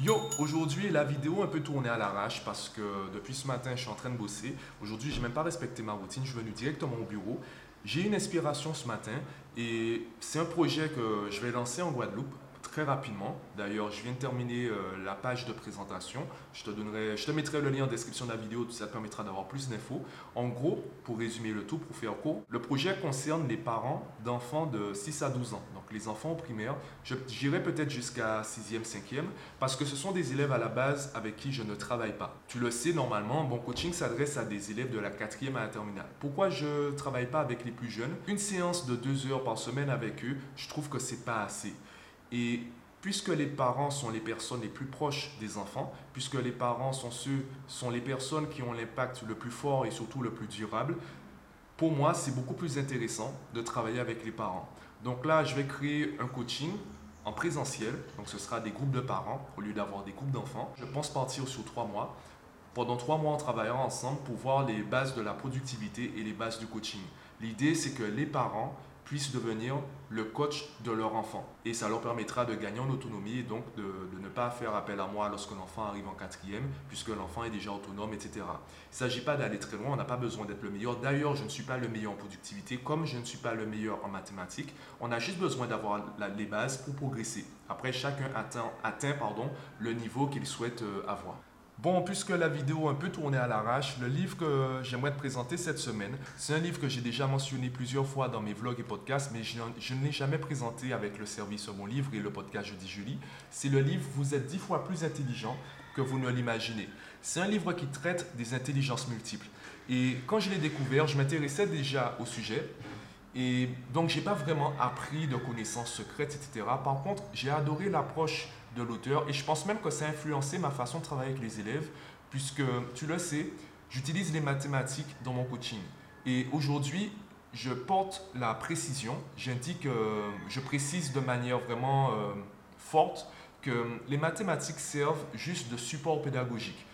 Yo, aujourd'hui la vidéo un peu tournée à l'arrache parce que depuis ce matin je suis en train de bosser. Aujourd'hui j'ai même pas respecté ma routine, je suis venu directement au bureau. J'ai une inspiration ce matin et c'est un projet que je vais lancer en Guadeloupe très rapidement. D'ailleurs, je viens de terminer euh, la page de présentation. Je te, donnerai, je te mettrai le lien en description de la vidéo, ça te permettra d'avoir plus d'infos. En gros, pour résumer le tout, pour faire court, le projet concerne les parents d'enfants de 6 à 12 ans, donc les enfants primaires. J'irai peut-être jusqu'à 6e, 5e, parce que ce sont des élèves à la base avec qui je ne travaille pas. Tu le sais, normalement, mon coaching s'adresse à des élèves de la 4e à la terminale. Pourquoi je ne travaille pas avec les plus jeunes? Une séance de 2 heures par semaine avec eux, je trouve que c'est pas assez. Et puisque les parents sont les personnes les plus proches des enfants, puisque les parents sont ceux, sont les personnes qui ont l'impact le plus fort et surtout le plus durable, pour moi, c'est beaucoup plus intéressant de travailler avec les parents. Donc là, je vais créer un coaching en présentiel. Donc ce sera des groupes de parents au lieu d'avoir des groupes d'enfants. Je pense partir sur trois mois. Pendant trois mois, en travaillant ensemble pour voir les bases de la productivité et les bases du coaching. L'idée, c'est que les parents puissent devenir le coach de leur enfant. Et ça leur permettra de gagner en autonomie et donc de, ne pas faire appel à moi lorsque l'enfant arrive en quatrième, puisque l'enfant est déjà autonome, etc. Il ne s'agit pas d'aller très loin, on n'a pas besoin d'être le meilleur. D'ailleurs, je ne suis pas le meilleur en productivité, comme je ne suis pas le meilleur en mathématiques. On a juste besoin d'avoir les bases pour progresser. Après, chacun atteint, le niveau qu'il souhaite euh, avoir. Bon, puisque la vidéo un peu tourné à l'arrache, le livre que j'aimerais te présenter cette semaine, c'est un livre que j'ai déjà mentionné plusieurs fois dans mes vlogs et podcasts, mais je, ne l'ai jamais présenté avec le service Mon Livre et le podcast Jeudi Julie. C'est le livre Vous êtes dix fois plus intelligent que vous ne l'imaginez. C'est un livre qui traite des intelligences multiples. Et quand je l'ai découvert, je m'intéressais déjà au sujet. Et donc, je n'ai pas vraiment appris de connaissances secrètes, etc. Par contre, j'ai adoré l'approche de l'auteur et je pense même que ça a influencé ma façon de travailler avec les élèves puisque tu le sais, j'utilise les mathématiques dans mon coaching. Et aujourd'hui, je porte la précision, j'indique, euh, je précise de manière vraiment euh, forte que les mathématiques servent juste de support pédagogique.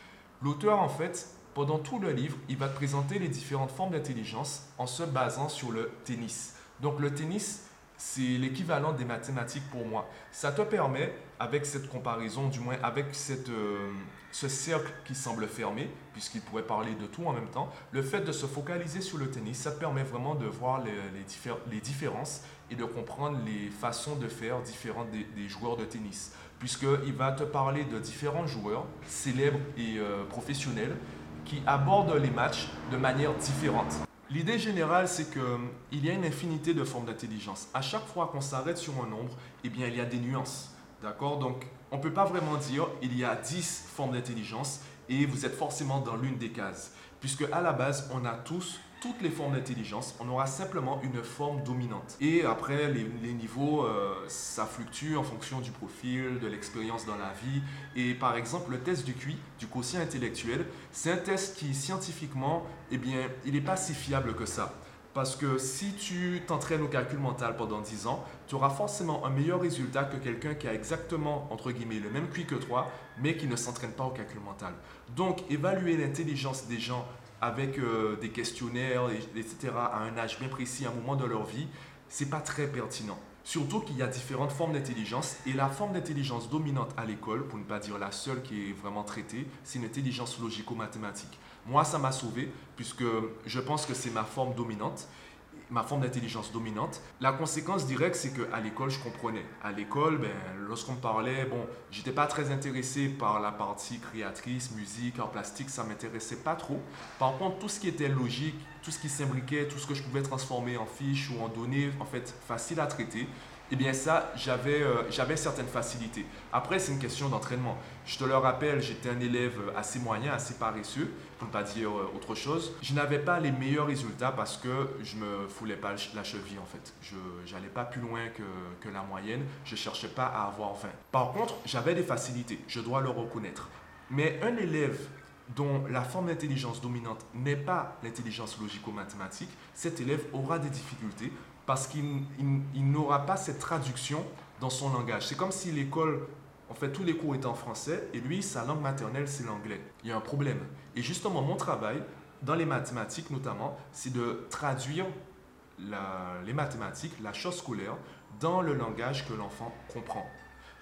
L'auteur, en fait, pendant tout le livre, il va te présenter les différentes formes d'intelligence en se basant sur le tennis. Donc le tennis, c'est l'équivalent des mathématiques pour moi. Ça te permet, avec cette comparaison, du moins avec cette, euh, ce cercle qui semble fermé, puisqu'il pourrait parler de tout en même temps, le fait de se focaliser sur le tennis, ça permet vraiment de voir les, les, différences et de comprendre les façons de faire différentes des, joueurs de tennis. Puisqu'il va te parler de différents joueurs, célèbres et euh, professionnels, qui abordent les matchs de manière différente. L'idée générale, c'est qu'il hum, y a une infinité de formes d'intelligence. À chaque fois qu'on s'arrête sur un nombre, eh bien, il y a des nuances. D'accord? Donc, on ne peut pas vraiment dire il y a 10 formes d'intelligence et vous êtes forcément dans l'une des cases. Puisque à la base, on a tous toutes les formes d'intelligence, on aura simplement une forme dominante. Et après, les, niveaux, euh, ça fluctue en fonction du profil, de l'expérience dans la vie. Et par exemple, le test du QI, du quotient intellectuel, c'est un test qui scientifiquement, eh bien, il n'est pas si fiable que ça. Parce que si tu t'entraînes au calcul mental pendant 10 ans, tu auras forcément un meilleur résultat que quelqu'un qui a exactement, entre guillemets, le même QI que toi, mais qui ne s'entraîne pas au calcul mental. Donc, évaluer l'intelligence des gens avec euh, des questionnaires, etc., à un âge bien précis, à un moment de leur vie, c'est pas très pertinent. Surtout qu'il y a différentes formes d'intelligence et la forme d'intelligence dominante à l'école, pour ne pas dire la seule qui est vraiment traitée, c'est une intelligence logico-mathématique. Moi, ça m'a sauvé puisque je pense que c'est ma forme dominante ma forme d'intelligence dominante. La conséquence directe, c'est qu'à l'école, je comprenais. À l'école, ben, lorsqu'on me parlait, bon, j'étais pas très intéressé par la partie créatrice, musique, art plastique, ça m'intéressait pas trop. Par contre, tout ce qui était logique, tout ce qui s'imbriquait, tout ce que je pouvais transformer en fiches ou en données, en fait, facile à traiter, eh bien ça, j'avais euh, j'avais certaines facilités. Après, c'est une question d'entraînement. Je te le rappelle, j'étais un élève assez moyen, assez paresseux, pour ne pas dire euh, autre chose. Je n'avais pas les meilleurs résultats parce que je me foulais pas la cheville en fait. Je n'allais pas plus loin que, que la moyenne. Je cherchais pas à avoir 20. Par contre, j'avais des facilités, je dois le reconnaître. Mais un élève dont la forme d'intelligence dominante n'est pas l'intelligence logico-mathématique, cet élève aura des difficultés parce qu'il n'aura pas cette traduction dans son langage. C'est comme si l'école, en fait, tous les cours étaient en français et lui, sa langue maternelle, c'est l'anglais. Il y a un problème. Et justement, mon travail, dans les mathématiques notamment, c'est de traduire les mathématiques, la chose scolaire, dans le langage que l'enfant comprend.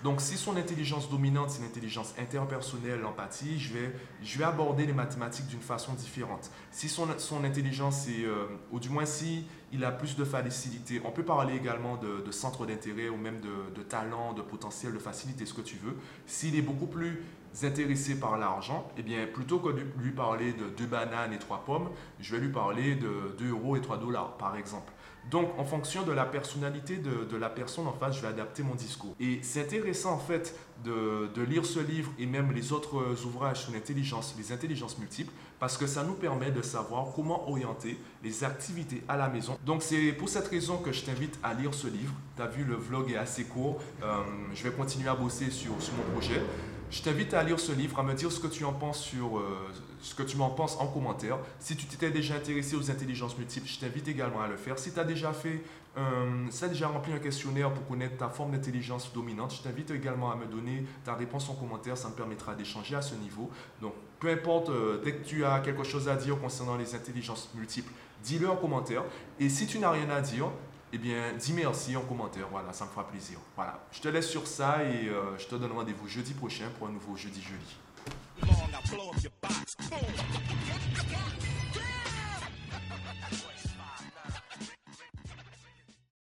Donc, si son intelligence dominante, c'est l'intelligence interpersonnelle, l'empathie, je vais, je vais aborder les mathématiques d'une façon différente. Si son, son intelligence est, euh, ou du moins si il a plus de facilité, on peut parler également de, de centre d'intérêt ou même de, de, talent, de potentiel, de facilité, ce que tu veux. S'il est beaucoup plus intéressé par l'argent, eh bien, plutôt que de lui parler de deux bananes et trois pommes, je vais lui parler de 2 euros et 3 dollars, par exemple. Donc, en fonction de la personnalité de, la personne en face, je vais adapter mon discours. Et c'est intéressant, en fait, de, lire ce livre et même les autres ouvrages sur l'intelligence, les intelligences multiples, parce que ça nous permet de savoir comment orienter les activités à la maison. Donc, c'est pour cette raison que je t'invite à lire ce livre. Tu as vu, le vlog est assez court. Euh, je vais continuer à bosser sur mon projet. Je t'invite à lire ce livre, à me dire ce que tu en penses sur euh, ce que tu m'en penses en commentaire. Si tu t'étais déjà intéressé aux intelligences multiples, je t'invite également à le faire. Si tu as déjà fait, euh, si as déjà rempli un questionnaire pour connaître ta forme d'intelligence dominante, je t'invite également à me donner ta réponse en commentaire. Ça me permettra d'échanger à ce niveau. Donc, peu importe, euh, dès que tu as quelque chose à dire concernant les intelligences multiples, dis-le en commentaire. Et si tu n'as rien à dire, eh bien, dis merci en commentaire. Voilà, ça me fera plaisir. Voilà, je te laisse sur ça et euh, je te donne rendez-vous jeudi prochain pour un nouveau Jeudi Jeudi.